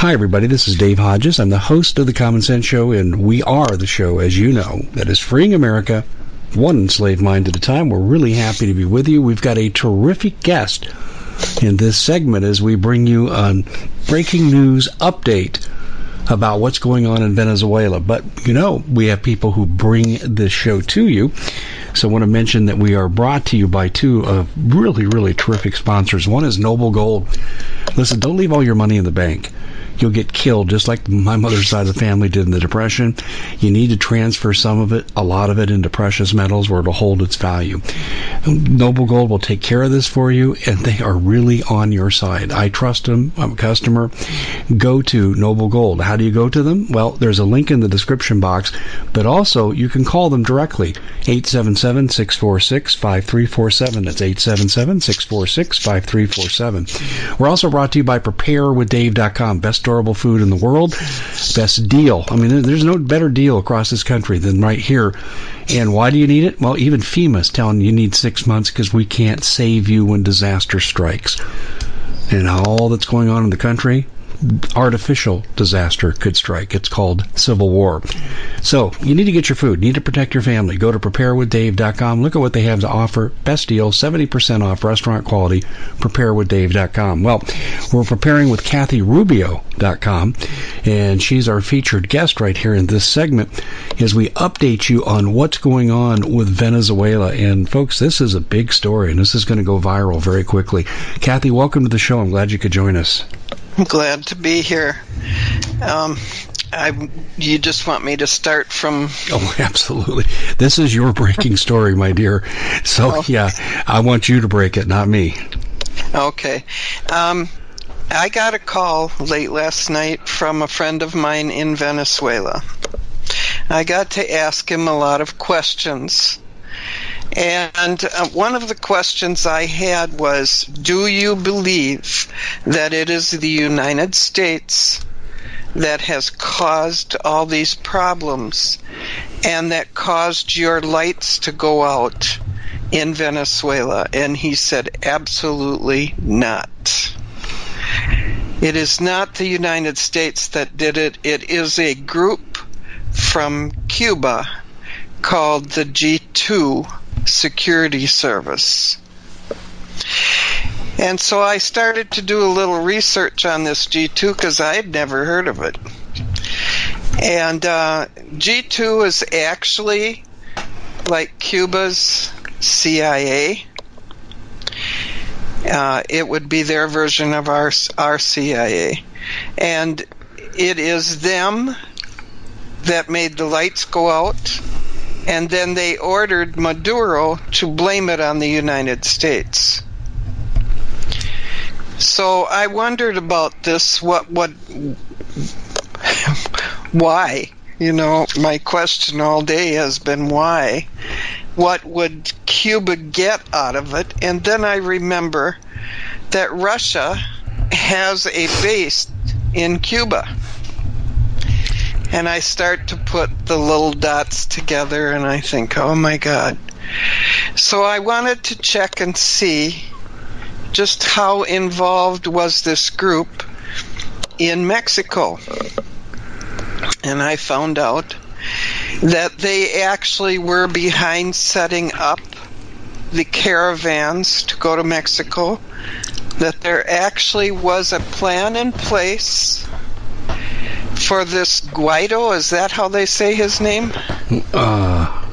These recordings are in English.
Hi, everybody. This is Dave Hodges. I'm the host of The Common Sense Show, and we are the show, as you know, that is freeing America one enslaved mind at a time. We're really happy to be with you. We've got a terrific guest in this segment as we bring you a breaking news update about what's going on in Venezuela. But, you know, we have people who bring this show to you. So I want to mention that we are brought to you by two of really, really terrific sponsors. One is Noble Gold. Listen, don't leave all your money in the bank you'll get killed, just like my mother's side of the family did in the Depression. You need to transfer some of it, a lot of it, into precious metals where it'll hold its value. Noble Gold will take care of this for you, and they are really on your side. I trust them. I'm a customer. Go to Noble Gold. How do you go to them? Well, there's a link in the description box, but also you can call them directly 877 646 5347. That's 877 646 5347. We're also brought to you by PrepareWithDave.com. Best storable food in the world. Best deal. I mean, there's no better deal across this country than right here. And why do you need it? Well, even FEMA is telling you need six months because we can't save you when disaster strikes. And all that's going on in the country, artificial disaster could strike. It's called civil war. So you need to get your food. Need to protect your family. Go to preparewithdave.com. Look at what they have to offer. Best deal, 70% off restaurant quality. Preparewithdave.com. Well, we're preparing with KathyRubio.com, and she's our featured guest right here in this segment as we update you on what's going on with Venezuela. And folks, this is a big story, and this is going to go viral very quickly. Kathy, welcome to the show. I'm glad you could join us. I'm glad to be here. Um, I, you just want me to start from? Oh, absolutely. This is your breaking story, my dear. So oh. yeah, I want you to break it, not me. Okay. Um, I got a call late last night from a friend of mine in Venezuela. I got to ask him a lot of questions and uh, one of the questions I had was Do you believe that it is the United States that has caused all these problems and that caused your lights to go out in Venezuela? And he said, Absolutely not. It is not the United States that did it, it is a group from Cuba called the G2 security service. And so I started to do a little research on this G2 because I had never heard of it. And uh, G2 is actually like Cuba's CIA. Uh, it would be their version of our our CIA, and it is them that made the lights go out, and then they ordered Maduro to blame it on the United States. So I wondered about this. What what? why? You know, my question all day has been why. What would Cuba get out of it? And then I remember that Russia has a base in Cuba. And I start to put the little dots together and I think, oh my God. So I wanted to check and see just how involved was this group in Mexico. And I found out that they actually were behind setting up the caravans to go to Mexico, that there actually was a plan in place for this Guido? Is that how they say his name? Uh,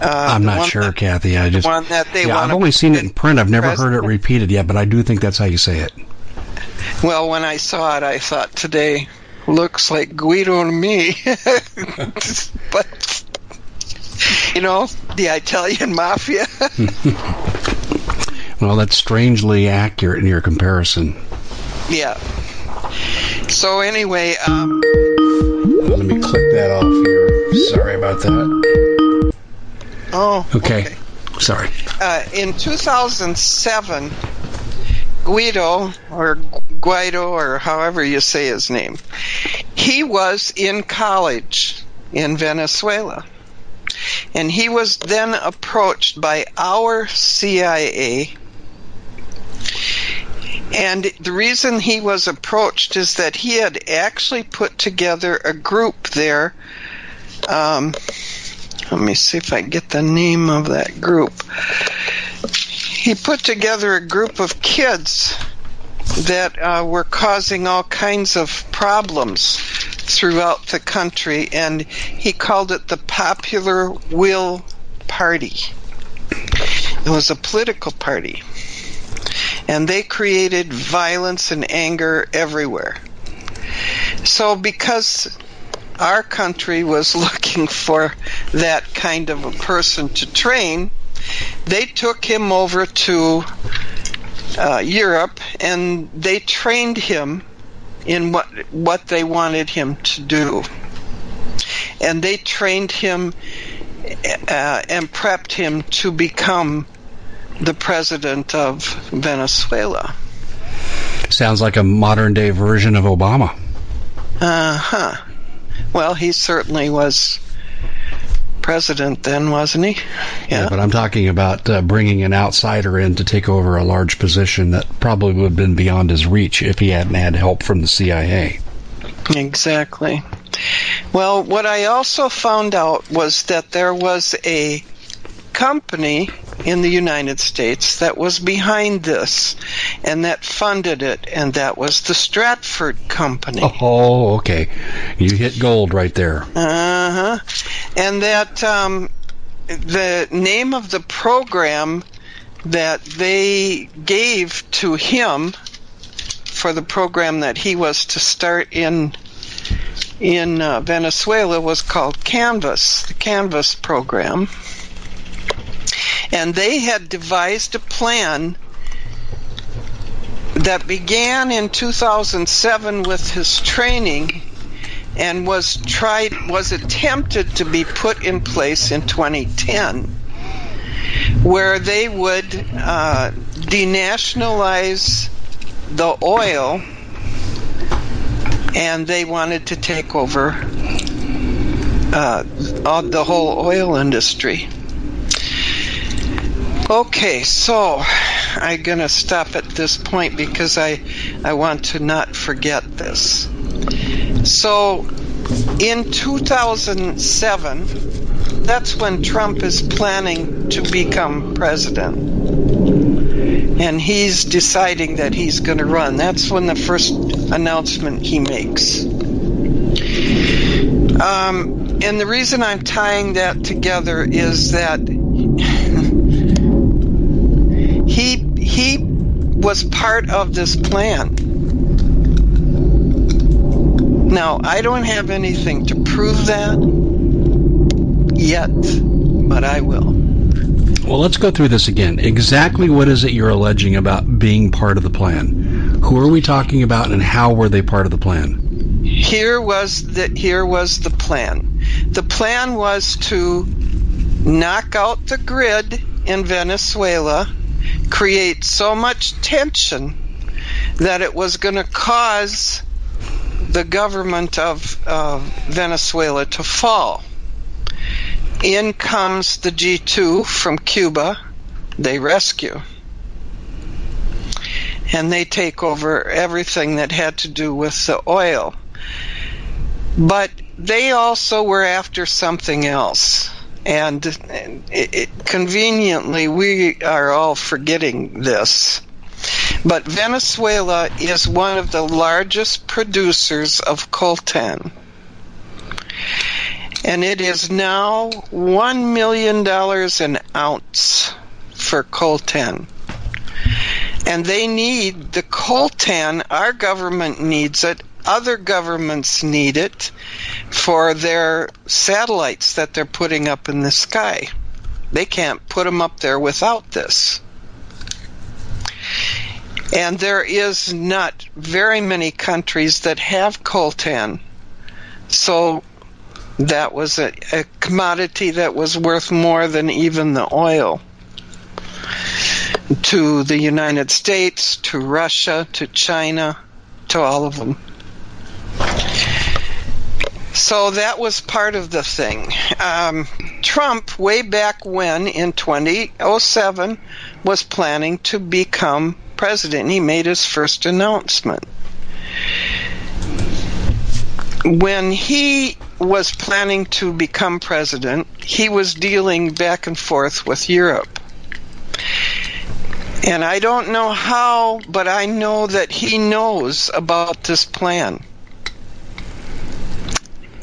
uh, I'm not sure, that, Kathy. I just one that they yeah, I've only seen it in print. I've never president. heard it repeated yet, but I do think that's how you say it. Well, when I saw it, I thought today looks like Guido to me, but you know, the Italian mafia. well, that's strangely accurate in your comparison. Yeah. So anyway, um, let me click that off here. Sorry about that. Oh. Okay. okay. Sorry. Uh, in 2007, Guido or Guido or however you say his name, he was in college in Venezuela. And he was then approached by our CIA and the reason he was approached is that he had actually put together a group there. Um, let me see if I get the name of that group. He put together a group of kids that uh, were causing all kinds of problems throughout the country, and he called it the Popular Will Party. It was a political party and they created violence and anger everywhere. So, because our country was looking for that kind of a person to train, they took him over to uh, Europe and they trained him in what what they wanted him to do, and they trained him uh, and prepped him to become the president of Venezuela. Sounds like a modern day version of Obama. Uh huh. Well, he certainly was president then, wasn't he? Yeah, yeah but I'm talking about uh, bringing an outsider in to take over a large position that probably would have been beyond his reach if he hadn't had help from the CIA. Exactly. Well, what I also found out was that there was a company in the United States that was behind this and that funded it, and that was the Stratfor Company. Oh, okay. You hit gold right there. Uh huh. And that um, the name of the program that they gave to him for the program that he was to start in in uh, Venezuela was called Canvas, the Canvas program. And they had devised a plan that began in 2007 with his training and was tried was attempted to be put in place in 2010 where they would uh, denationalize the oil and they wanted to take over uh, the whole oil industry Okay, so I'm going to stop at this point because I, I want to not forget this. So, in 2007, that's when Trump is planning to become president. And he's deciding that he's going to run. That's when the first announcement he makes. Um, and the reason I'm tying that together is that he he was part of this plan. Now, I don't have anything to prove that yet, but I will. Well, let's go through this again. Exactly what is it you're alleging about being part of the plan? Who are we talking about, and how were they part of the plan? Here was the here was the plan. The plan was to knock out the grid in Venezuela, create so much tension that it was going to cause the government of uh, Venezuela to fall. In comes the G2 from Cuba. They rescue. And they take over everything that had to do with the oil. But they also were after something else. And it, it, conveniently, we are all forgetting this. But Venezuela is one of the largest producers of coltan. And it is now $1 million an ounce for coltan. And they need the coltan, our government needs it, other governments need it for their satellites that they're putting up in the sky. They can't put them up there without this. And there is not very many countries that have coltan. So that was a, a, commodity that was worth more than even the oil to the United States, to Russia, to China, to all of them. So that was part of the thing. Um, Trump, way back when in 2007, was planning to become president. He made his first announcement. When he was planning to become president, he was dealing back and forth with Europe. And I don't know how, but I know that he knows about this plan.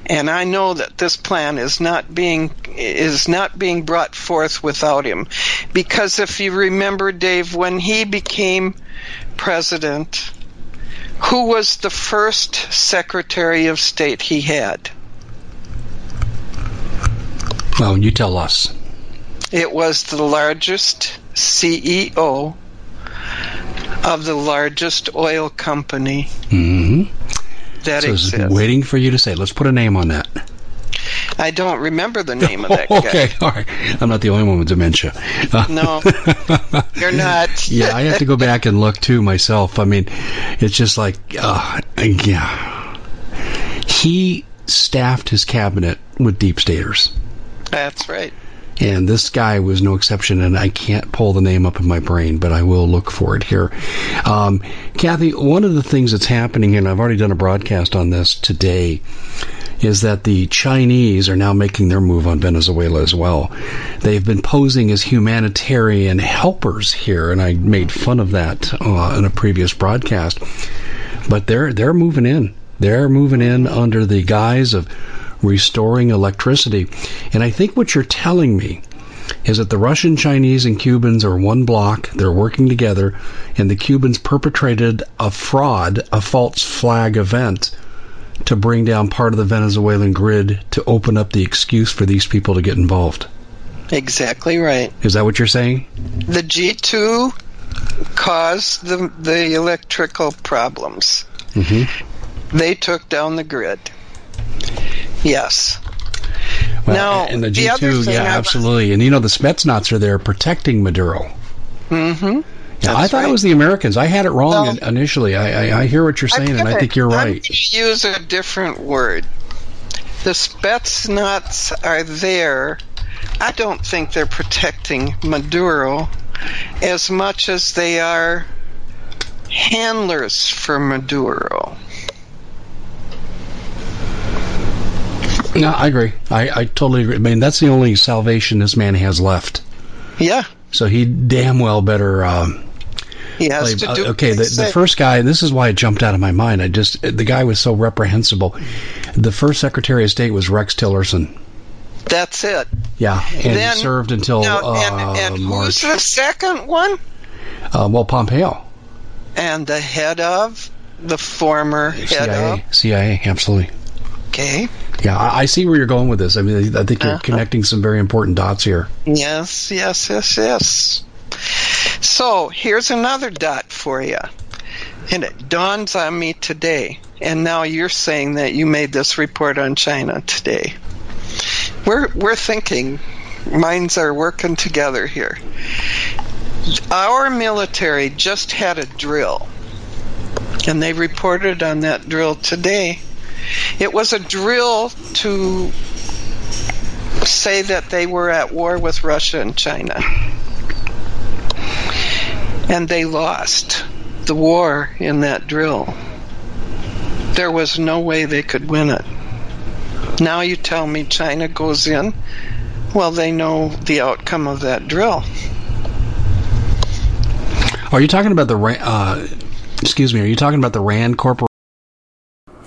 And I know that this plan is not being is not being brought forth without him. Because if you remember Dave when he became president, who was the first Secretary of State he had? Well, you tell us. It was the largest CEO of the largest oil company mm-hmm. That so exists. Waiting for you to say. Let's put a name on that. I don't remember the name of that okay, guy. all right. I'm not the only one with dementia. No, you're not. yeah, I have to go back and look too myself. I mean, it's just like, uh, yeah. He staffed his cabinet with deep staters. That's right. And this guy was no exception, and I can't pull the name up in my brain, but I will look for it here. Um, Kathy, one of the things that's happening, and I've already done a broadcast on this today, is that the Chinese are now making their move on Venezuela as well. They've been posing as humanitarian helpers here, and I made fun of that uh, in a previous broadcast. But they're they're moving in. They're moving in under the guise of restoring electricity. And I think what you're telling me is that the Russian, Chinese, and Cubans are one block. They're working together, and the Cubans perpetrated a fraud, a false flag event to bring down part of the Venezuelan grid to open up the excuse for these people to get involved. Exactly right. Is that what you're saying? The G2 caused the, the electrical problems. Mm-hmm. They took down the grid. Yes. Well, now, and the the other G2, thing yeah, absolutely. And you know, the Spetsnaz are there protecting Maduro. Mm-hmm. Yeah, I thought right. it was the Americans. I had it wrong Well- initially. I, I, I hear what you're saying, and I think you're right. use a different word. The Spetsnaz are there. I don't think they're protecting Maduro as much as they are handlers for Maduro. No, I agree. I, I totally agree. I mean, that's the only salvation this man has left. Yeah, So he damn well better. Um, he has play- to do. uh, okay, the, the first guy. This is why it jumped out of my mind. I just the guy was so reprehensible. The first Secretary of State was Rex Tillerson. That's it. Yeah, and Then- he served until Now, uh, and and March. who's the second one? Uh, well, Pompeo. and the head of the former head CIA, of. CIA, absolutely. Okay. Yeah, I, I see where you're going with this. I mean, I think you're uh-huh. connecting some very important dots here. Yes, yes, yes, yes. So here's another dot for you. And it dawns on me today. And now you're saying that you made this report on China today. We're, we're thinking, minds are working together here. Our military just had a drill, and they reported on that drill today. It was a drill to say that they were at war with Russia and China. And they lost the war in that drill. There was no way they could win it. Now you tell me China goes in. Well, they know the outcome of that drill. Are you talking about the uh, excuse me? Are you talking about the Rand Corporation?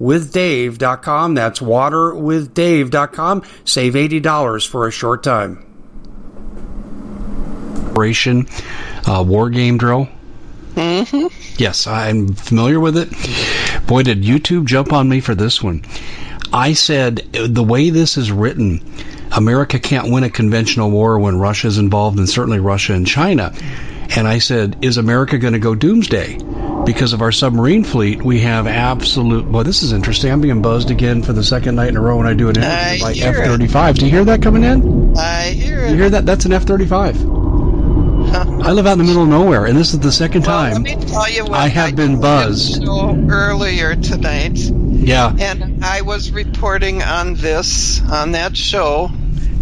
waterwithdave.com. That's waterwithdave.com. Save $80 for a short time. Operation uh, War Game Drill. Mm-hmm. Yes, I'm familiar with it. Boy, did YouTube jump on me for this one. I said the way this is written, America can't win a conventional war when Russia's involved, and certainly Russia and China. And I said, is America going to go doomsday? Because of our submarine fleet, we have absolute. Well, this is interesting. I'm being buzzed again for the second night in a row when I do an interview by F 35. Do you hear that coming in? I hear it. You hear that? That's an F 35. I live out in the middle of nowhere, and this is the second well, time I have I been buzzed. earlier tonight. Yeah. And I was reporting on this, on that show,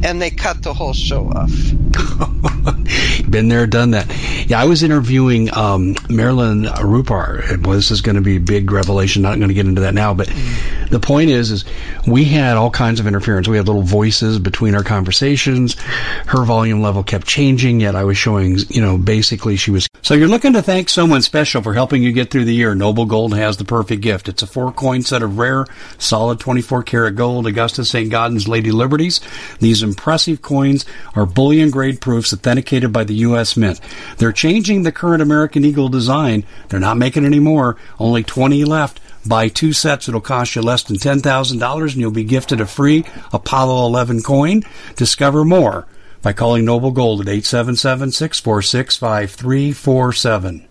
and they cut the whole show off. Been there, done that. Yeah, I was interviewing um, Marilyn Rupar. Well, this is going to be a big revelation. Not going to get into that now, but mm. the point is, is we had all kinds of interference. We had little voices between our conversations. Her volume level kept changing. Yet I was showing, you know, basically she was. So you're looking to thank someone special for helping you get through the year. Noble Gold has the perfect gift. It's a four coin set of rare, solid 24 karat gold Augusta St. Gaudens Lady Liberties. These impressive coins are bullion grade proofs authenticated by the U.S. Mint. They're changing the current American Eagle design. They're not making any more. Only 20 left. Buy two sets, it'll cost you less than $10,000 and you'll be gifted a free Apollo 11 coin. Discover more by calling Noble Gold at 877 646 5347.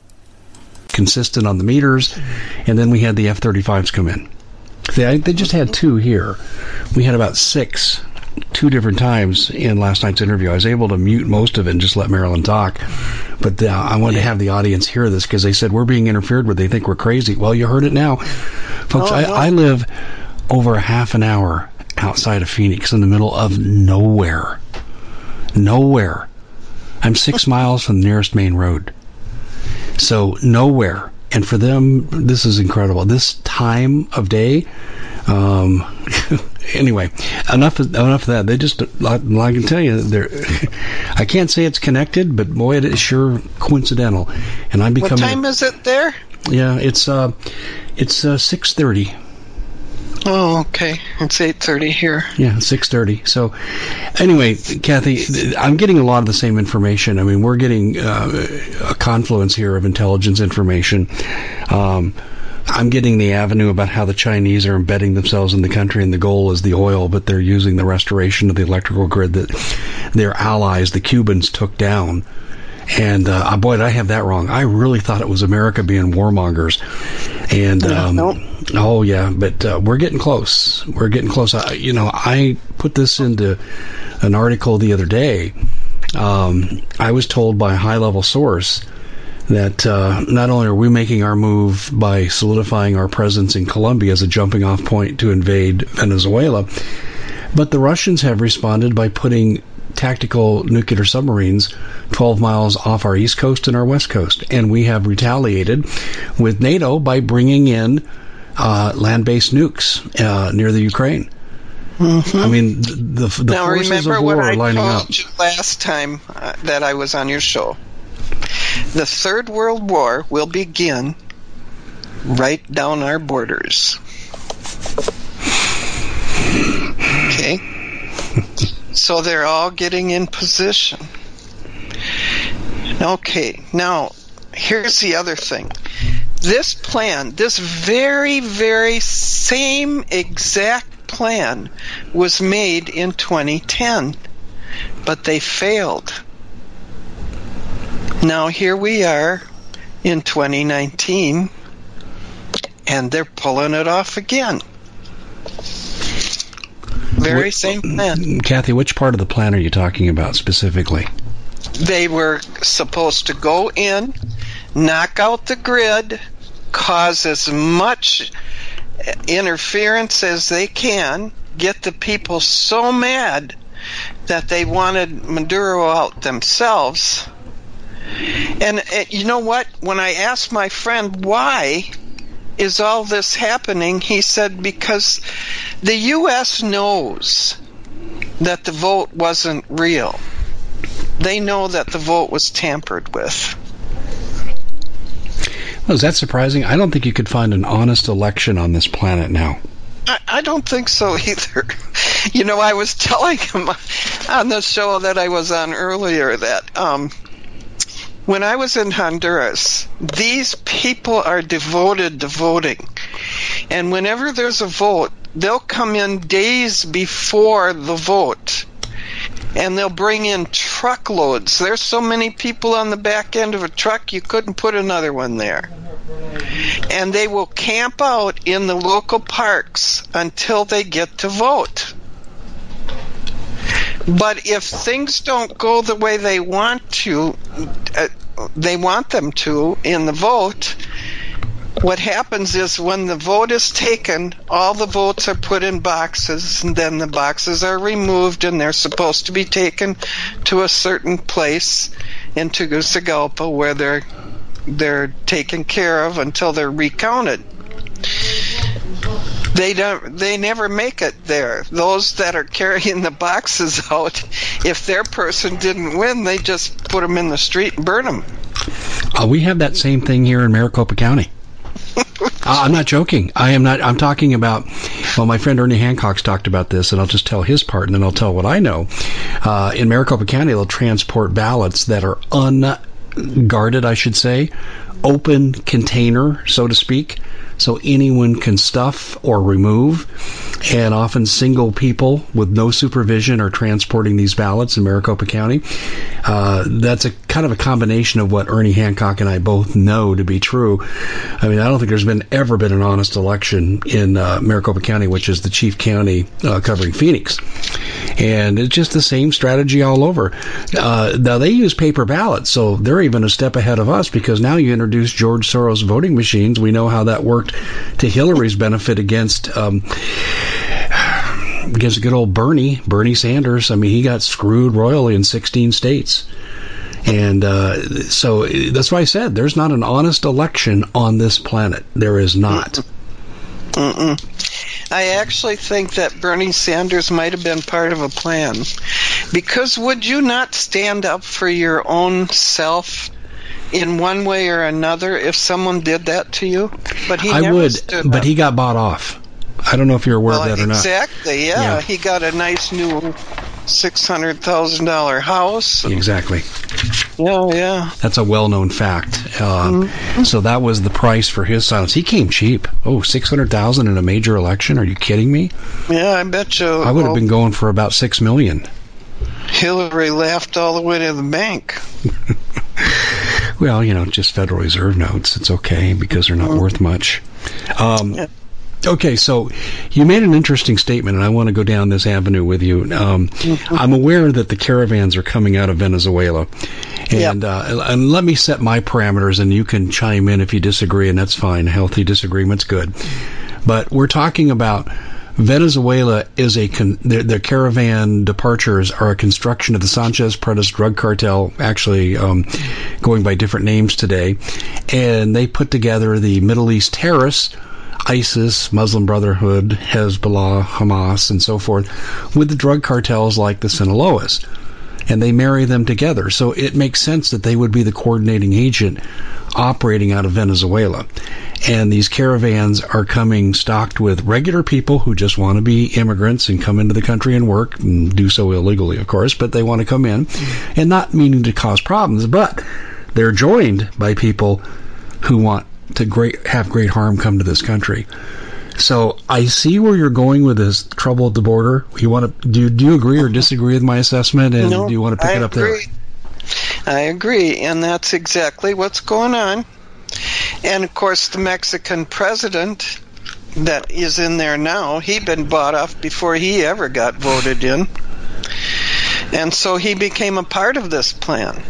Consistent on the meters, and then we had the F 35s come in. They, they just had two here. We had about six two different times in last night's interview. I was able to mute most of it and just let Marilyn talk. But uh, I wanted to have the audience hear this because they said we're being interfered with. They think we're crazy. Well, you heard it now, folks. Oh, I, I live over a half an hour outside of Phoenix in the middle of nowhere. Nowhere. I'm six miles from the nearest main road. So nowhere. And for them, this is incredible. This time of day, um, anyway, enough enough of that. They just, I, I can tell you, they're. I can't say it's connected, but boy, it is sure coincidental. And I'm becoming. What time is it there? Yeah, it's uh, it's uh, six thirty. Oh, okay. It's eight thirty here. Yeah, six thirty. So, anyway, Kathy, I'm getting a lot of the same information. I mean, we're getting uh, a confluence here of intelligence information. Um, I'm getting the avenue about how the Chinese are embedding themselves in the country, and the goal is the oil, but they're using the restoration of the electrical grid that their allies, the Cubans, took down. And uh, boy, did I have that wrong. I really thought it was America being warmongers. And um, nope. oh yeah, but uh, we're getting close. We're getting close. I, you know, I put this into an article the other day. Um, I was told by a high level source that uh, not only are we making our move by solidifying our presence in Colombia as a jumping off point to invade Venezuela, but the Russians have responded by putting tactical nuclear submarines 12 miles off our east coast and our west coast. And we have retaliated with NATO by bringing in uh, land based nukes uh, near the Ukraine. Mm-hmm. I mean, the, the now, forces of war are lining up. last time uh, that I was on your show the Third World War will begin right down our borders. Okay? so they're all getting in position. Okay, now here's the other thing. This plan, this very, very same exact plan was made in 2010, but they failed. Now here we are in 2019 and they're pulling it off again. Very same plan. Kathy, which part of the plan are you talking about specifically? They were supposed to go in, knock out the grid, cause as much eh, interference as they can, get the people so mad that they wanted Maduro out themselves and uh, you know what? When I asked my friend why is all this happening, he said because the U.S. knows that the vote wasn't real. They know that the vote was tampered with. Well, is that surprising? I don't think you could find an honest election on this planet now. I, I don't think so either. You know, I was telling him on the show that I was on earlier that um, when I was in Honduras, these people are devoted to voting. And whenever there's a vote, they'll come in days before the vote. And they'll bring in truckloads. There's so many people on the back end of a truck, you couldn't put another one there. And they will camp out in the local parks until they get to vote. But if things don't go the way they want to, uh, they want them to in the vote, what happens is when the vote is taken, all the votes are put in boxes, and then the boxes are removed, and they're supposed to be taken to a certain place in Tegucigalpa where they're they're taken care of until they're recounted. They don't. They never make it there. Those that are carrying the boxes out, if their person didn't win, they just put them in the street and burn them. Uh, we have that same thing here in Maricopa County. uh, I'm not joking. I am not. I'm talking about. Well, my friend Ernie Hancock's talked about this, and I'll just tell his part, and then I'll tell what I know. Uh, in Maricopa County, they'll transport ballots that are unguarded, I should say, open container, so to speak so anyone can stuff or remove. And often single people with no supervision are transporting these ballots in Maricopa County. Uh, that's a kind of a combination of what Ernie Hancock and I both know to be true. I mean, I don't think there's been ever been an honest election in uh, Maricopa County, which is the chief county uh, covering Phoenix. And it's just the same strategy all over. Uh, now they use paper ballots, so they're even a step ahead of us because now you introduce George Soros voting machines. We know how that worked to Hillary's benefit against. Um, against good old Bernie, Bernie Sanders. I mean, he got screwed royally in 16 states. And uh, so that's why I said there's not an honest election on this planet. There is not. Mm-mm. I actually think that Bernie Sanders might have been part of a plan. Because would you not stand up for your own self in one way or another if someone did that to you? But he I would, but up. he got bought off. I don't know if you're aware well, of that or exactly, not. Exactly, yeah. yeah. He got a nice new six hundred thousand dollar house. Exactly. Yeah, yeah. That's a well known fact. Uh, mm-hmm. So that was the price for his silence. He came cheap. Oh, six hundred thousand in a major election? Are you kidding me? Yeah, I bet you. I would well, have been going for about six million. Hillary laughed all the way to the bank. well, you know, just Federal Reserve notes. It's okay because they're not mm-hmm. worth much. Um, yeah. Okay, so you made an interesting statement, and I want to go down this avenue with you. Um, mm-hmm. I'm aware that the caravans are coming out of Venezuela, and yep. uh, and let me set my parameters, and you can chime in if you disagree, and that's fine. Healthy disagreement's good, but we're talking about Venezuela is a con- their, their, caravan departures are a construction of the Sanchez Prentice drug cartel, actually um, going by different names today, and they put together the Middle East terrorists ISIS, Muslim Brotherhood, Hezbollah, Hamas, and so forth, with the drug cartels like the Sinaloas. And they marry them together. So it makes sense that they would be the coordinating agent operating out of Venezuela. And these caravans are coming stocked with regular people who just want to be immigrants and come into the country and work and do so illegally, of course, but they want to come in and not meaning to cause problems, but they're joined by people who want to great have great harm come to this country. So I see where you're going with this trouble at the border. You want to do? Do you agree or disagree with my assessment? And no, do you want to pick I it up agree. there? I agree, and that's exactly what's going on. And of course, the Mexican president that is in there now, he'd been bought off before he ever got voted in, and so he became a part of this plan.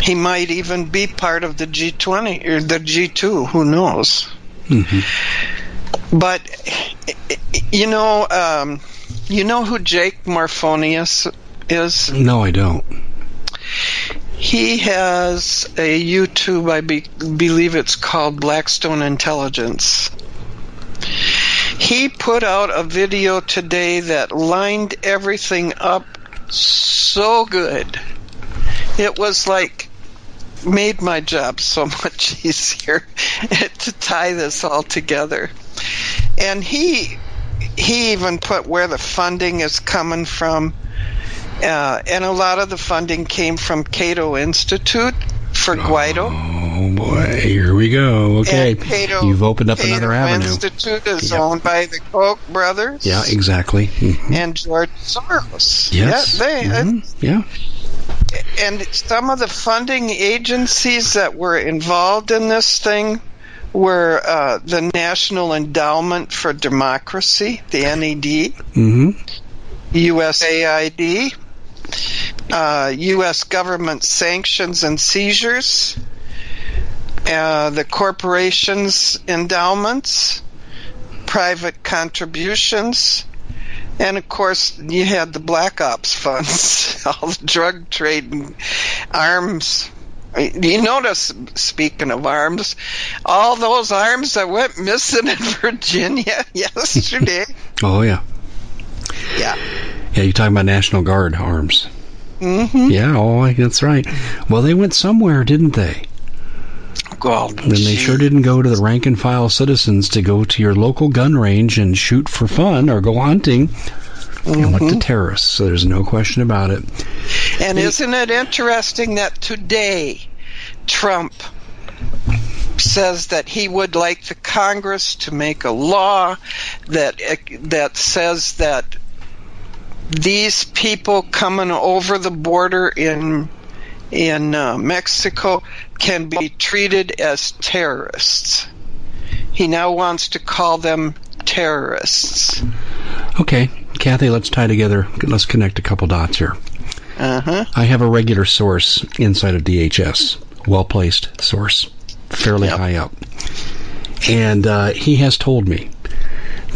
He might even be part of the G20 or the G2. Who knows? Mm-hmm. But you know, um, you know who Jake Morphonios is? No, I don't. He has a YouTube, I be, believe it's called Blackstone Intelligence. He put out a video today that lined everything up so good. It was like made my job so much easier to tie this all together. And he he even put where the funding is coming from. Uh, and a lot of the funding came from Cato Institute for Guaido. Oh boy, here we go. Okay, Cato, you've opened up Cato another avenue. Institute is yep. owned by the Koch brothers. Yeah, exactly. Mm-hmm. And George Soros. Yes. Yeah, they, mm-hmm. yeah and some of the funding agencies that were involved in this thing were uh, the National Endowment for Democracy, the NED, mm-hmm. USAID, uh, U.S. government sanctions and seizures, uh, the corporations' endowments, private contributions, and of course, you had the black ops funds, all the drug trading, arms. You notice, speaking of arms, all those arms that went missing in Virginia yesterday. oh yeah, yeah, yeah. You're talking about National Guard arms. Mm-hmm. Yeah, oh, that's right. Well, they went somewhere, didn't they? Well, then they sure didn't go to the rank and file citizens to go to your local gun range and shoot for fun or go hunting. Mm-hmm. They went to terrorists, so there's no question about it. And isn't it interesting that today Trump says that he would like the Congress to make a law that that says that these people coming over the border in in uh, Mexico can be treated as terrorists. He now wants to call them terrorists. Okay, Kathy, let's tie together. Let's connect a couple dots here. Uh-huh. I have a regular source inside of DHS, well placed source, fairly yep. high up. And uh, he has told me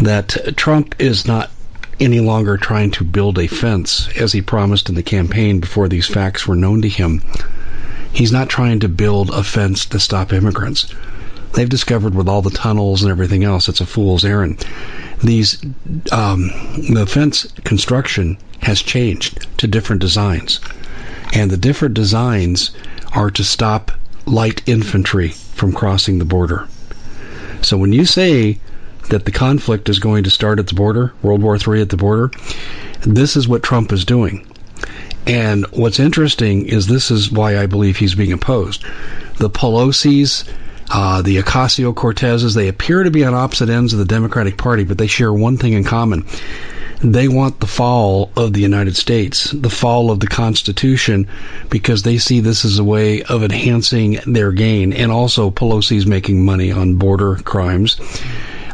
that Trump is not any longer trying to build a fence as he promised in the campaign before these facts were known to him. He's not trying to build a fence to stop immigrants. They've discovered with all the tunnels and everything else, it's a fool's errand. These um, the fence construction has changed to different designs, and the different designs are to stop light infantry from crossing the border. So when you say that the conflict is going to start at the border, World War III at the border, this is what Trump is doing. And what's interesting is this is why I believe he's being opposed. The Pelosi's, uh, the Ocasio Cortezes, they appear to be on opposite ends of the Democratic Party, but they share one thing in common. They want the fall of the United States, the fall of the Constitution, because they see this as a way of enhancing their gain. And also, Pelosi's making money on border crimes.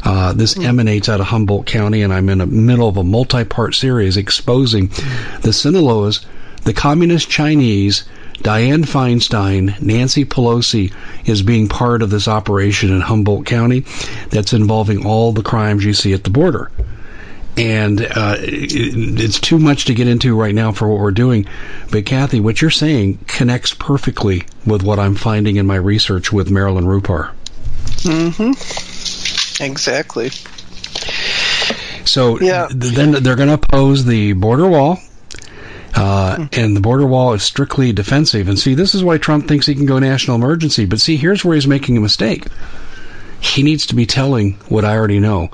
Uh, this mm. emanates out of Humboldt County, and I'm in the middle of a multi part series exposing the Sinaloas, the communist Chinese, Dianne Feinstein, Nancy Pelosi is being part of this operation in Humboldt County that's involving all the crimes you see at the border. And uh, it, it's too much to get into right now for what we're doing. But Kathy, what you're saying connects perfectly with what I'm finding in my research with Marilyn Rupar. Mm-hmm. Exactly. So yeah. then they're going to oppose the border wall. Uh, hmm. and the border wall is strictly defensive. And see, this is why Trump thinks he can go national emergency. But see, here's where he's making a mistake. He needs to be telling what I already know.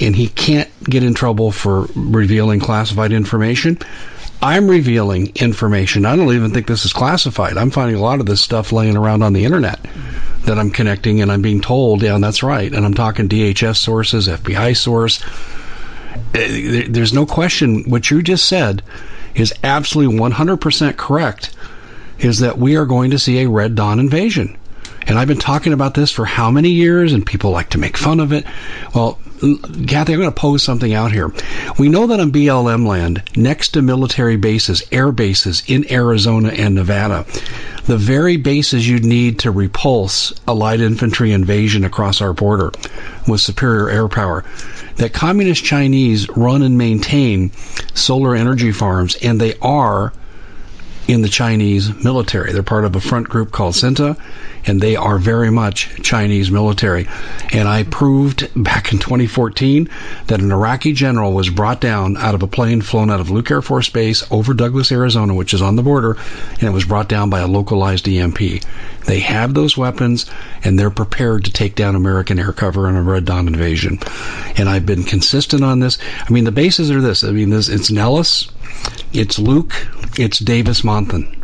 And he can't get in trouble for revealing classified information. I'm revealing information. I don't even think this is classified. I'm finding a lot of this stuff laying around on the internet that I'm connecting and I'm being told, yeah, that's right. And I'm talking DHS sources, FBI source. Eh, there's no question what you just said is absolutely 100% correct is that we are going to see a Red Dawn invasion. And I've been talking about this for how many years, and people like to make fun of it. Well, Kathy, I'm going to pose something out here. We know that on BLM land, next to military bases, air bases in Arizona and Nevada, the very bases you'd need to repulse a light infantry invasion across our border with superior air power, that communist Chinese run and maintain solar energy farms, and they are in the Chinese military. They're part of a front group called CENTA, and they are very much Chinese military. And I proved back in 2014 that an Iraqi general was brought down out of a plane flown out of Luke Air Force Base over Douglas, Arizona, which is on the border, and it was brought down by a localized EMP. They have those weapons, and they're prepared to take down American air cover in a Red Dawn invasion. And I've been consistent on this. I mean, the bases are this. I mean, this it's Nellis, it's Luke, it's Davis Monthan.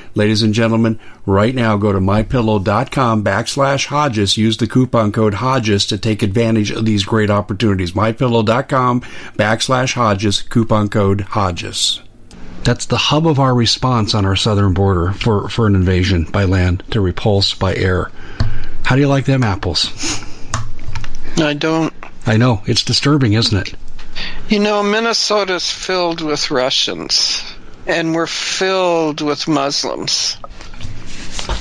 Ladies and gentlemen, right now go to mypillow.com backslash Hodges. Use the coupon code Hodges to take advantage of these great opportunities. Mypillow.com backslash Hodges, coupon code Hodges. That's the hub of our response on our southern border for, for an invasion by land to repulse by air. How do you like them apples? I don't. I know. It's disturbing, isn't it? You know, Minnesota's filled with Russians and we're filled with Muslims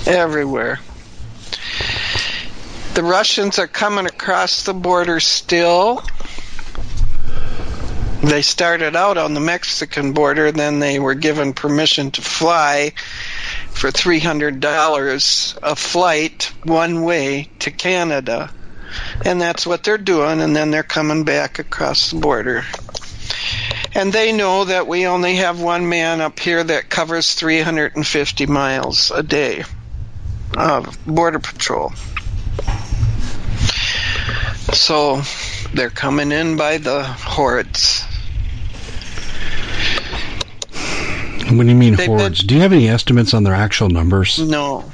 everywhere. The Russians are coming across the border still. They started out on the Mexican border, then they were given permission to fly for $300 a flight one way to Canada. And that's what they're doing, and then they're coming back across the border. And they know that we only have one man up here that covers 350 miles a day of Border Patrol. So they're coming in by the hordes. What do you mean They've hordes? been- Do you have any estimates on their actual numbers? No.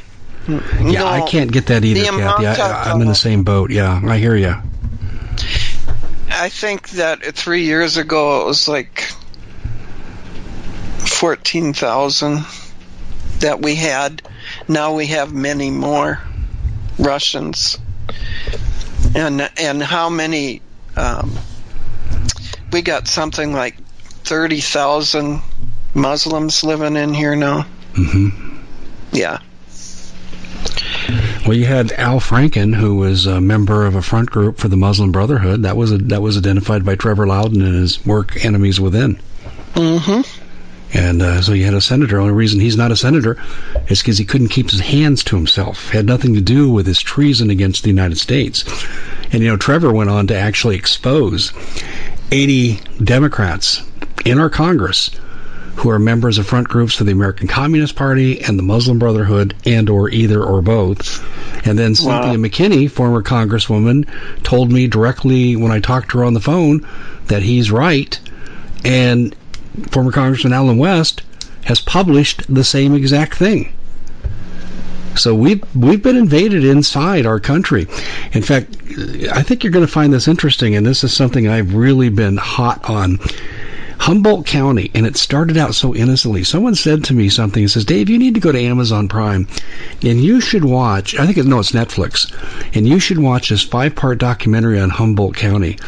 Yeah, I can't get that either, The Kathy. I, I'm in the same boat. Yeah, I hear you. I think that three years ago it was like 14,000 that we had. Now we have many more Russians. And and how many? Um, we got something like 30,000 Muslims living in here now. hmm Yeah. Well, you had Al Franken, who was a member of a front group for the Muslim Brotherhood. That was that was identified by Trevor Loudon in his work "Enemies Within." Mm-hmm. And uh, so you had a senator. Only reason he's not a senator is because he couldn't keep his hands to himself. Had nothing to do with his treason against the United States. And you know, Trevor went on to actually expose 80 Democrats in our Congress who are members of front groups for the American Communist Party and the Muslim Brotherhood, and or either or both. And then Wow. Cynthia McKinney, former Congresswoman, told me directly when I talked to her on the phone that he's right. And former Congressman Allen West has published the same exact thing. So we've we've been invaded inside our country. In fact, I think you're going to find this interesting, and this is something I've really been hot on. Humboldt County, and it started out so innocently. Someone said to me something and says, Dave, you need to go to Amazon Prime and you should watch, I think, it, no, it's Netflix, and you should watch this five part documentary on Humboldt County.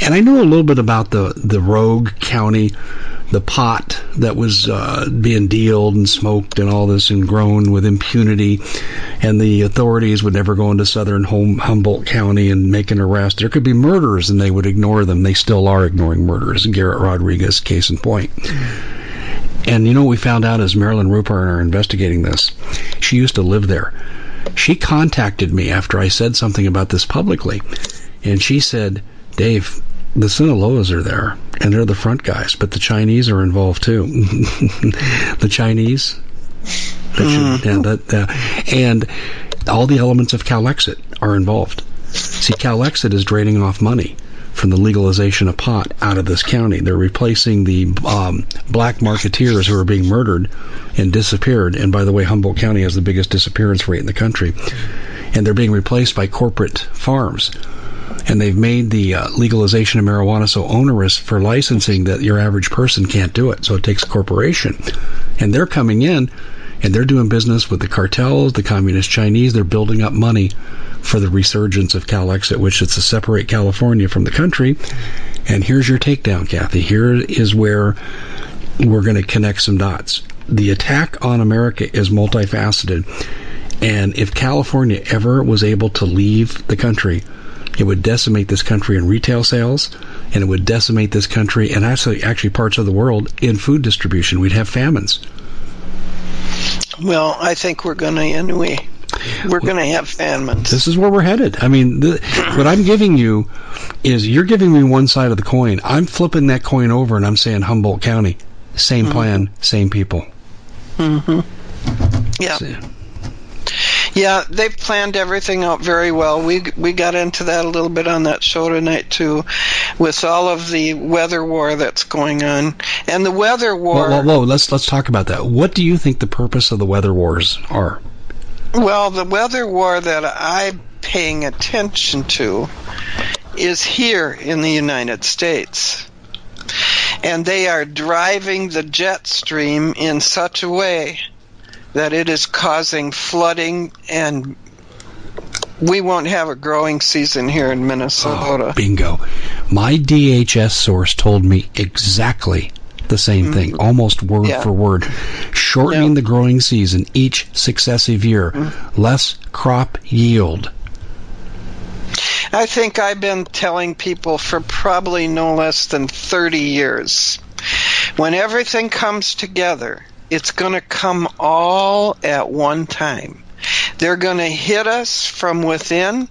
And I knew a little bit about the, the rogue county, the pot that was uh, being dealed and smoked and all this and grown with impunity. And the authorities would never go into southern home, Humboldt County and make an arrest. There could be murders and they would ignore them. They still are ignoring murders. Garrett Rodriguez, case in point. And you know what we found out as Marilyn Rupar and are investigating this? She used to live there. She contacted me after I said something about this publicly. And she said, Dave, the Sinaloas are there, and they're the front guys, but the Chinese are involved too. the Chinese, should, yeah, that, uh, and all the elements of Calexit are involved. See, Calexit is draining off money from the legalization of pot out of this county. They're replacing the um, black marketeers who are being murdered and disappeared. And by the way, Humboldt County has the biggest disappearance rate in the country. And they're being replaced by corporate farms and they've made the uh, legalization of marijuana so onerous for licensing that your average person can't do it. So it takes a corporation, and they're coming in and they're doing business with the cartels, the communist Chinese. They're building up money for the resurgence of Calexit, which is to separate California from the country. And here's your takedown, Kathy. Here is where we're going to connect some dots. The attack on America is multifaceted. And if California ever was able to leave the country, it would decimate this country in retail sales, and it would decimate this country and actually actually parts of the world in food distribution. We'd have famines. Well, I think we're going to anyway. We're going to have famines. This is where we're headed. I mean, the, what I'm giving you is you're giving me one side of the coin. I'm flipping that coin over and I'm saying Humboldt County, same plan, same people. Mm-hmm. Yeah. Yeah, they've planned everything out very well. We we got into that a little bit on that show tonight too, with all of the weather war that's going on, and the weather war. Whoa, whoa, whoa! Let's let's talk about that. What do you think the purpose of the weather wars are? Well, the weather war that I'm paying attention to is here in the United States. And they are driving the jet stream in such a way that it is causing flooding and we won't have a growing season here in Minnesota. Oh, bingo. My DHS source told me exactly the same thing, almost word Mm-hmm. Yeah. for word. Shortening Yeah. the growing season each successive year, Mm-hmm. less crop yield. I think I've been telling people for probably no less than 30 years. When everything comes together, it's going to come all at one time. They're going to hit us from within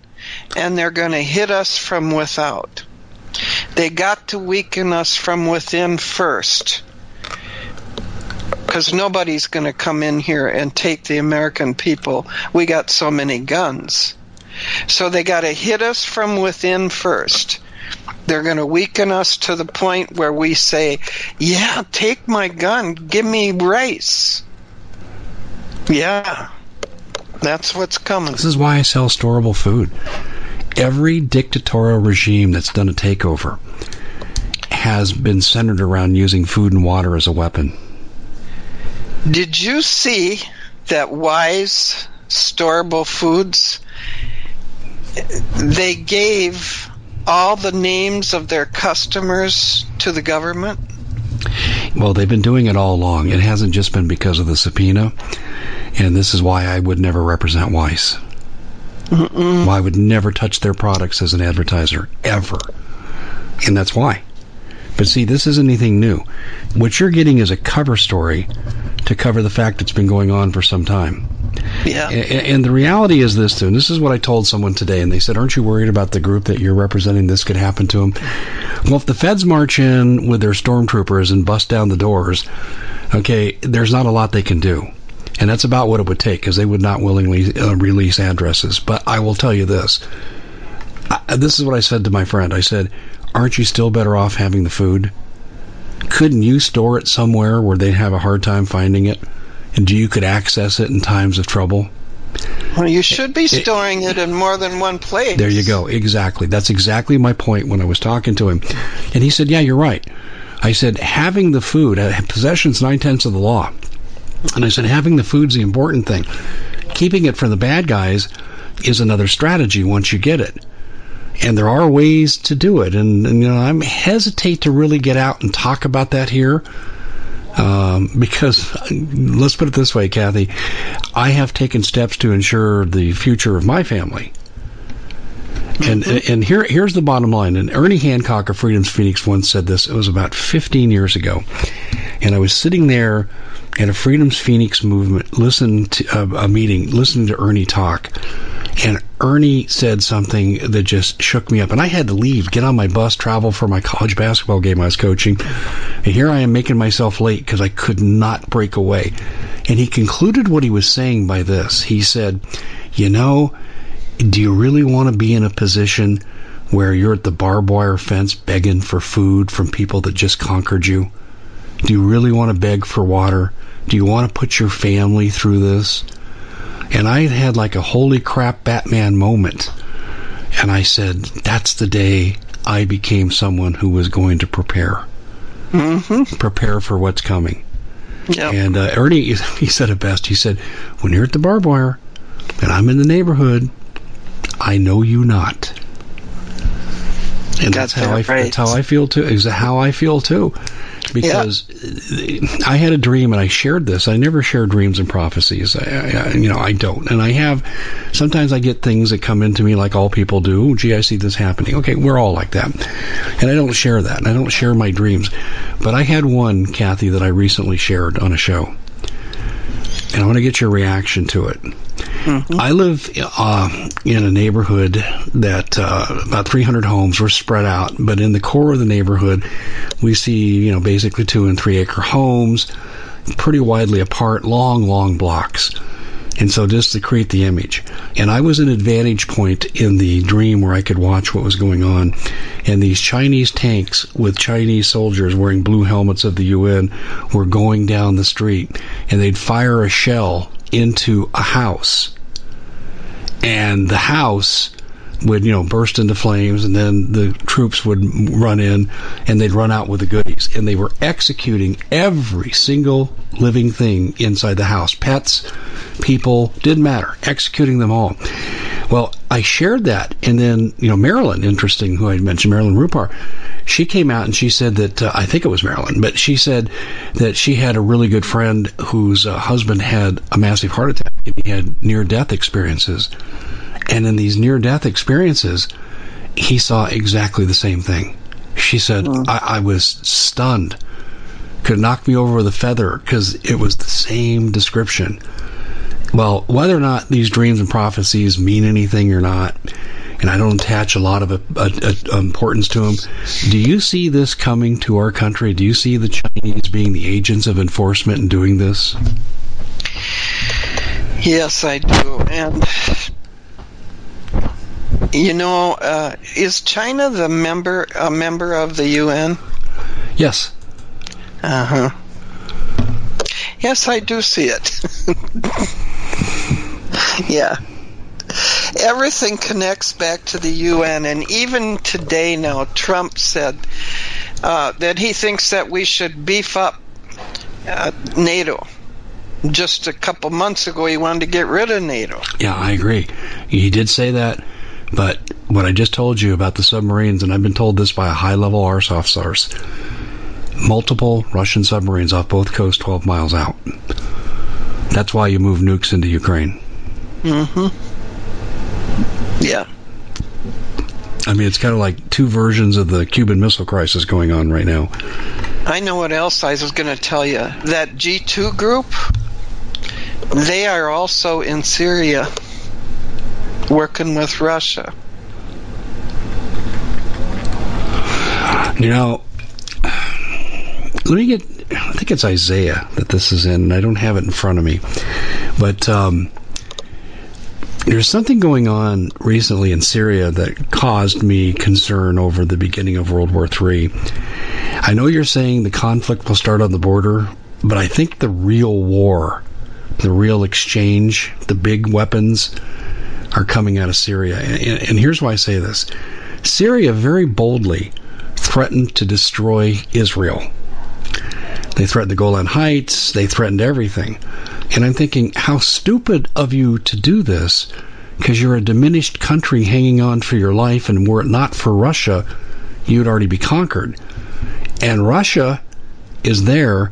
and they're going to hit us from without. They got to weaken us from within first. Because nobody's going to come in here and take the American people. We got so many guns. So they got to hit us from within first. They're going to weaken us to the point where we say, Yeah, take my gun, give me rice. Yeah, that's what's coming. This is why I sell storable food. Every dictatorial regime that's done a takeover has been centered around using food and water as a weapon. Did you see that Wise Storable Foods? They gave all the names of their customers to the government? Well, they've been doing it all along. It hasn't just been because of the subpoena, and this is why I would never represent Wise. Mm-mm. Why I would never touch their products as an advertiser ever, and that's why. But see, this isn't anything new. What you're getting is a cover story to cover the fact that it's been going on for some time. Yeah. And, the reality is this, too, and this is what I told someone today, and they said, Aren't you worried about the group that you're representing? This could happen to them. Well, if the feds march in with their stormtroopers and bust down the doors, okay, there's not a lot they can do. And that's about what it would take because they would not willingly uh, release addresses. But I will tell you this. I, this is what I said to my friend. I said, Aren't you still better off having the food? Couldn't you store it somewhere where they'd have a hard time finding it? And you could access it in times of trouble? Well, you should be storing it, it in more than one place. There you go. Exactly. That's exactly my point when I was talking to him. And he said, Yeah, you're right. I said, having the food, uh, possession's nine tenths of the law. And I said, having the food's the important thing. Keeping it from the bad guys is another strategy once you get it. And there are ways to do it. And, and you know, I hesitate to really get out and talk about that here. Um, because let's put it this way, Kathy, I have taken steps to ensure the future of my family. And mm-hmm. and here here's the bottom line. And Ernie Hancock of Freedom's Phoenix once said this. It was about 15 years ago, and I was sitting there at a Freedom's Phoenix movement, listening to a, a meeting, listening to Ernie talk, and Ernie said something that just shook me up. And I had to leave, get on my bus, travel for my college basketball game I was coaching. And here I am making myself late because I could not break away. And he concluded what he was saying by this. He said, You know, do you really want to be in a position where you're at the barbed wire fence begging for food from people that just conquered you? Do you really want to beg for water? Do you want to put your family through this? And I had like a holy crap Batman moment. And I said, that's the day I became someone who was going to prepare. Mm-hmm. Prepare for what's coming. Yep. And uh, Ernie, he said it best. He said, when you're at the barbed wire and I'm in the neighborhood, I know you not. And that's how I right. that's how I feel too. Is how I feel too because yeah. I had a dream and I shared this. I never share dreams and prophecies. I, I, you know, I don't. And I have, sometimes I get things that come into me like all people do. Gee, I see this happening. Okay, we're all like that. And I don't share that. And I don't share my dreams. But I had one, Kathy, that I recently shared on a show. And I want to get your reaction to it. Mm-hmm. I live uh, in a neighborhood that uh, about 300 homes were spread out, but in the core of the neighborhood, we see you know basically two and three acre homes, pretty widely apart, long, long blocks. And so just to create the image. And I was an advantage point in the dream where I could watch what was going on. And these Chinese tanks with Chinese soldiers wearing blue helmets of the UN were going down the street and they'd fire a shell into a house. And the house would you know burst into flames and then the troops would run in and they'd run out with the goodies. And they were executing every single living thing inside the house. Pets people didn't matter. Executing them all. Well i shared that and then you know marilyn interesting who i mentioned marilyn rupar she came out and she said that uh, i think it was marilyn but she said that she had a really good friend whose uh, husband had a massive heart attack and he had near death experiences and in these near death experiences, he saw exactly the same thing. She said, mm. I, I was stunned. Could knock me over with a feather because it was the same description. Well, whether or not these dreams and prophecies mean anything or not, and I don't attach a lot of a, a, a importance to them. Do you see this coming to our country? Do you see the Chinese being the agents of enforcement and doing this? Yes, I do. And you know, uh, is China the member a member of the UN? Yes. Uh huh. Yes, I do see it. yeah. Everything connects back to the UN, and even today now, Trump said uh, that he thinks that we should beef up uh, NATO. Just a couple months ago, he wanted to get rid of NATO. Yeah, I agree. He did say that, but what I just told you about the submarines, and I've been told this by a high level RSOF source multiple Russian submarines off both coasts 12 miles out. That's why you move nukes into Ukraine. Mm-hmm. Yeah. I mean, it's kind of like two versions of the Cuban Missile Crisis going on right now. I know what else I was going to tell you. That G2 group, they are also in Syria working with Russia. You know, let me get. I think it's Isaiah that this is in. I don't have it in front of me, but um, there's something going on recently in Syria that caused me concern over the beginning of World War III. I know you're saying the conflict will start on the border, but I think the real war, the real exchange, the big weapons are coming out of Syria. And, and here's why I say this Syria very boldly threatened to destroy Israel they threatened the Golan Heights. They threatened everything. And I'm thinking, how stupid of you to do this because you're a diminished country hanging on for your life, and were it not for Russia, you'd already be conquered. And Russia is there.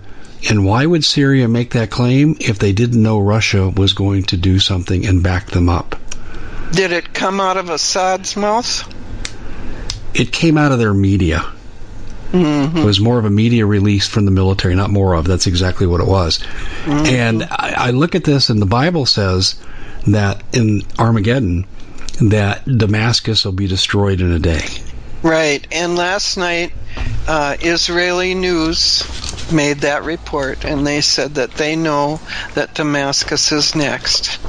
And why would Syria make that claim if they didn't know Russia was going to do something and back them up? Did it come out of Assad's mouth? It came out of their media. Mm-hmm. It was more of a media release from the military, not more of. That's exactly what it was. Mm-hmm. And I, I look at this, and the Bible says that in Armageddon, that Damascus will be destroyed in a day. Right. And last night, uh, Israeli news made that report, and they said that they know that Damascus is next.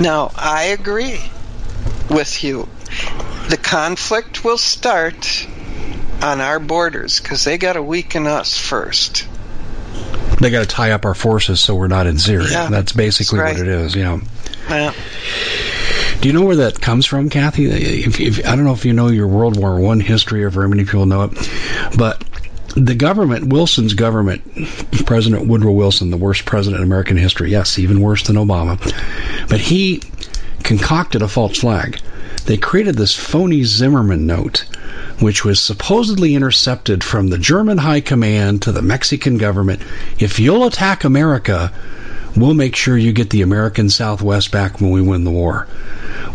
Now, I agree with you. The conflict will start on our borders because they got to weaken us first. They got to tie up our forces so we're not in Syria. Yeah, that's basically that's right. what it is. Yeah. Yeah. Do you know where that comes from, Kathy? If, if, I don't know if you know your World War One history, or very many people know it, but the government, Wilson's government, President Woodrow Wilson, the worst president in American history, yes, even worse than Obama, but he concocted a false flag. They created this phony Zimmerman note which was supposedly intercepted from the German high command to the Mexican government. If you'll attack America, we'll make sure you get the American Southwest back when we win the war.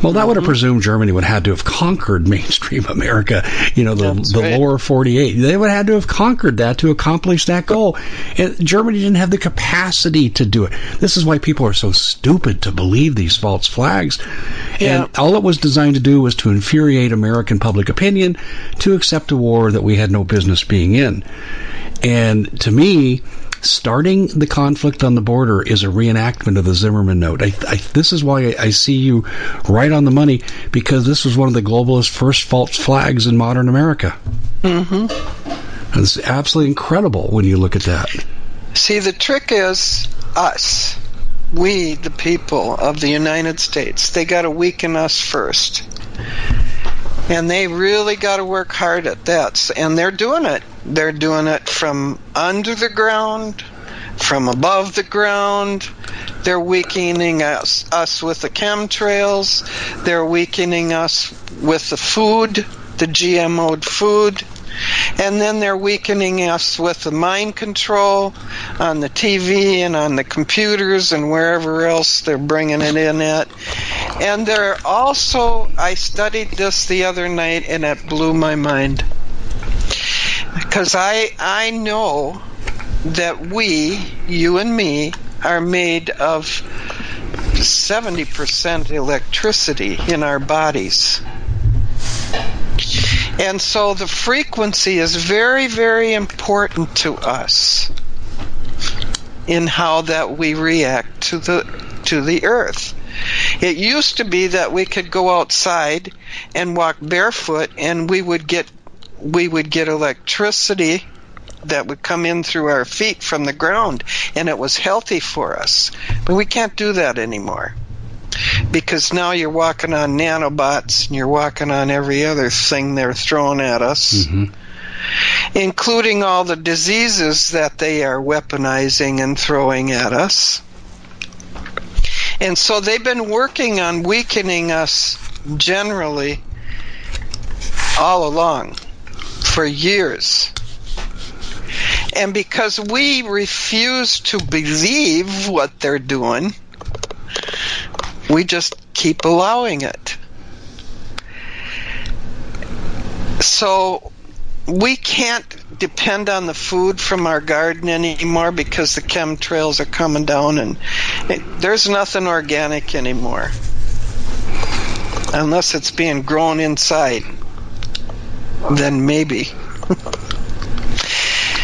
Well, that would have mm-hmm. presumed Germany would have had to have conquered mainstream America, you know, the, the right. lower 48. They would have had to have conquered that to accomplish that goal. And Germany didn't have the capacity to do it. This is why people are so stupid to believe these false flags. Yeah. And all it was designed to do was to infuriate American public opinion to accept a war that we had no business being in. And to me, starting the conflict on the border is a reenactment of the Zimmerman note. I, I, this is why I see you right on the money because this was one of the globalist first false flags in modern America. Mm-hmm. It's absolutely incredible when you look at that. See, the trick is us. We, the people of the United States, they got to weaken us first. And they really got to work hard at that. And they're doing it. They're doing it from under the ground, from above the ground. They're weakening us, us with the chemtrails. They're weakening us with the food, the GMO'd food. And then they're weakening us with the mind control on the TV and on the computers and wherever else they're bringing it in at. And they're also, I studied this the other night and it blew my mind. Because I, I know that we, you and me, are made of 70% electricity in our bodies. And so the frequency is very, very important to us in how that we react to the to the earth. It used to be that we could go outside and walk barefoot and we would get we would get electricity that would come in through our feet from the ground and it was healthy for us. But we can't do that anymore. Because now you're walking on nanobots and you're walking on every other thing they're throwing at us. Mm-hmm. Including all the diseases that they are weaponizing and throwing at us. And so they've been working on weakening us generally all along for years. And because we refuse to believe what they're doing, we just keep allowing it. So we can't depend on the food from our garden anymore because the chemtrails are coming down and it, there's nothing organic anymore unless it's being grown inside then maybe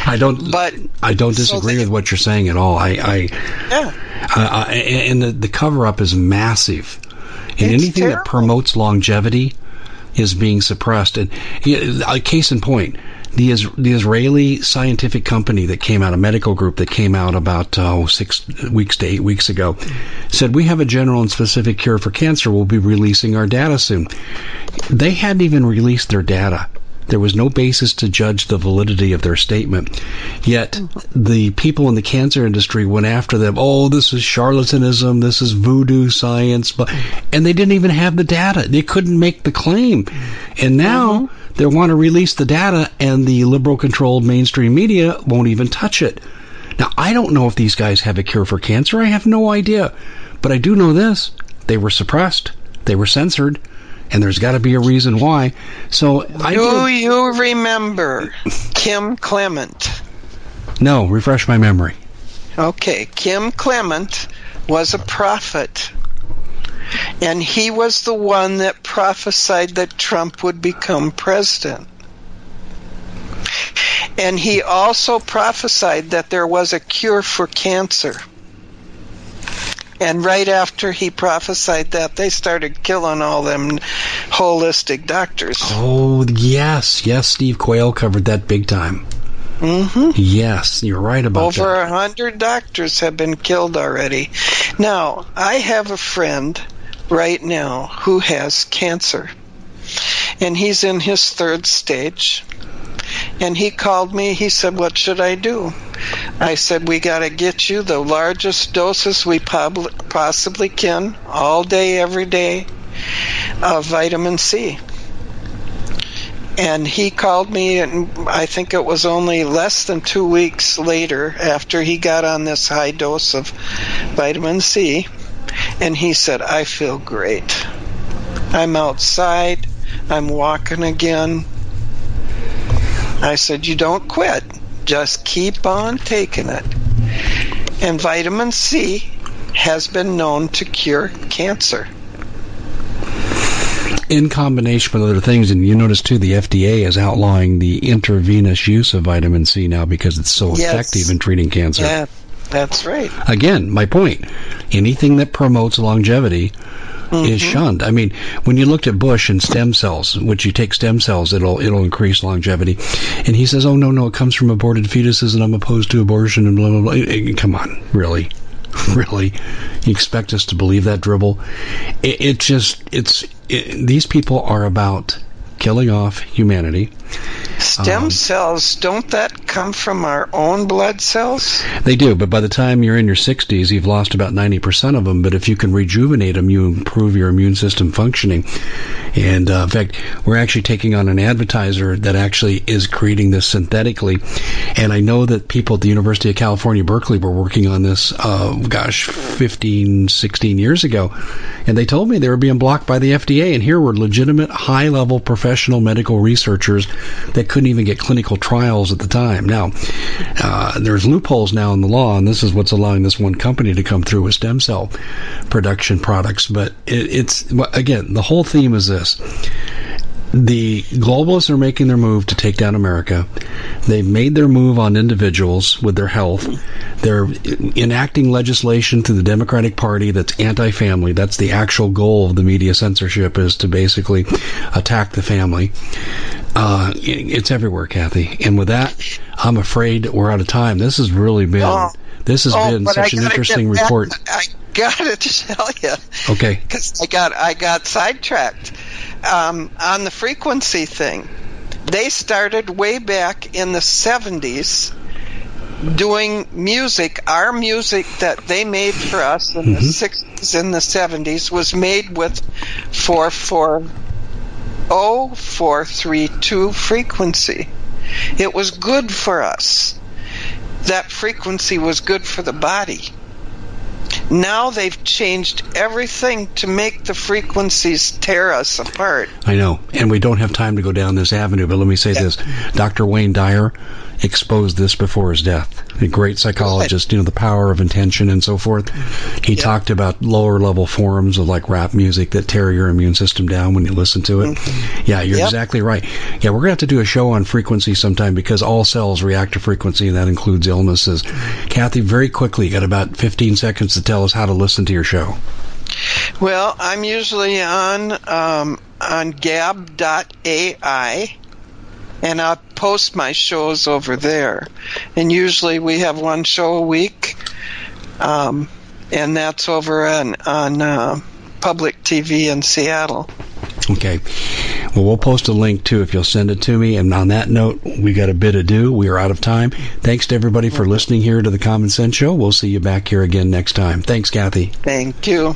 I don't. But I don't disagree so with what you're saying at all. I, I yeah. Uh, and the the cover up is massive, and it's anything terrible. that promotes longevity is being suppressed. And a case in point, the the Israeli scientific company that came out, a medical group that came out about uh, six weeks to eight weeks ago, said we have a general and specific cure for cancer. We'll be releasing our data soon. They hadn't even released their data. There was no basis to judge the validity of their statement. Yet the people in the cancer industry went after them. Oh, this is charlatanism. This is voodoo science. But, and they didn't even have the data. They couldn't make the claim. And now mm-hmm. they want to release the data and the liberal controlled mainstream media won't even touch it. Now, I don't know if these guys have a cure for cancer. I have no idea. But I do know this. They were suppressed. They were censored and there's got to be a reason why. So I do you remember Kim Clement? No, refresh my memory. Okay, Kim Clement was a prophet. And he was the one that prophesied that Trump would become president. And he also prophesied that there was a cure for cancer. And right after he prophesied that, they started killing all them holistic doctors. Oh, yes. Yes, Steve Quayle covered that big time. Mm-hmm. Yes, you're right about that. Over a hundred doctors have been killed already. Now, I have a friend right now who has cancer. And he's in his third stage. And he called me. He said, What should I do? I said, We got to get you the largest doses we pub- possibly can, all day, every day, of vitamin C. And he called me, and I think it was only less than two weeks later after he got on this high dose of vitamin C. And he said, I feel great. I'm outside. I'm walking again. I said, You don't quit. Just keep on taking it. And vitamin C has been known to cure cancer. In combination with other things, and you notice too, the FDA is outlawing the intravenous use of vitamin C now because it's so yes. effective in treating cancer. Yeah, that's right. Again, my point anything that promotes longevity mm-hmm. is shunned. I mean, when you looked at Bush and stem cells, which you take stem cells, it'll it'll increase longevity, and he says, "Oh no, no, it comes from aborted fetuses, and I'm opposed to abortion," and blah blah blah. Come on, really, really, you expect us to believe that dribble? It, it just it's it, these people are about killing off humanity. Stem um, cells, don't that come from our own blood cells? They do, but by the time you're in your 60s, you've lost about 90% of them. But if you can rejuvenate them, you improve your immune system functioning. And uh, in fact, we're actually taking on an advertiser that actually is creating this synthetically. And I know that people at the University of California, Berkeley were working on this, uh, gosh, 15, 16 years ago. And they told me they were being blocked by the FDA. And here were legitimate, high level professional medical researchers that couldn't even get clinical trials at the time. Now, uh, there's loopholes now in the law, and this is what's allowing this one company to come through with stem cell production products. But it, it's again, the whole theme is this the globalists are making their move to take down America. They've made their move on individuals with their health. They're enacting legislation through the Democratic Party that's anti-family. That's the actual goal of the media censorship is to basically attack the family. Uh, it's everywhere, Kathy. And with that, I'm afraid we're out of time. This has really been oh, this has oh, been such an interesting report. I got to tell you, okay, because I got I got sidetracked um, on the frequency thing. They started way back in the 70s doing music. Our music that they made for us in mm-hmm. the 60s and the 70s was made with 440 frequency. It was good for us. That frequency was good for the body. Now they've changed everything to make the frequencies tear us apart. I know, and we don't have time to go down this avenue, but let me say yeah. this. Dr. Wayne Dyer exposed this before his death. A great psychologist, you know, the power of intention and so forth. He talked about lower level forms of like rap music that tear your immune system down when you listen to it. Mm-hmm. Yeah, you're yep. exactly right. Yeah, we're going to have to do a show on frequency sometime because all cells react to frequency and that includes illnesses. Kathy, very quickly, you got about 15 seconds to tell us how to listen to your show. Well, I'm usually on um, on gab.ai and I post my shows over there. And usually we have one show a week, um, and that's over on on uh, public TV in Seattle. Okay. Well, we'll post a link too if you'll send it to me. And on that note, we got a bit ado. We are out of time. Thanks to everybody for listening here to the Common Sense Show. We'll see you back here again next time. Thanks, Kathy. Thank you.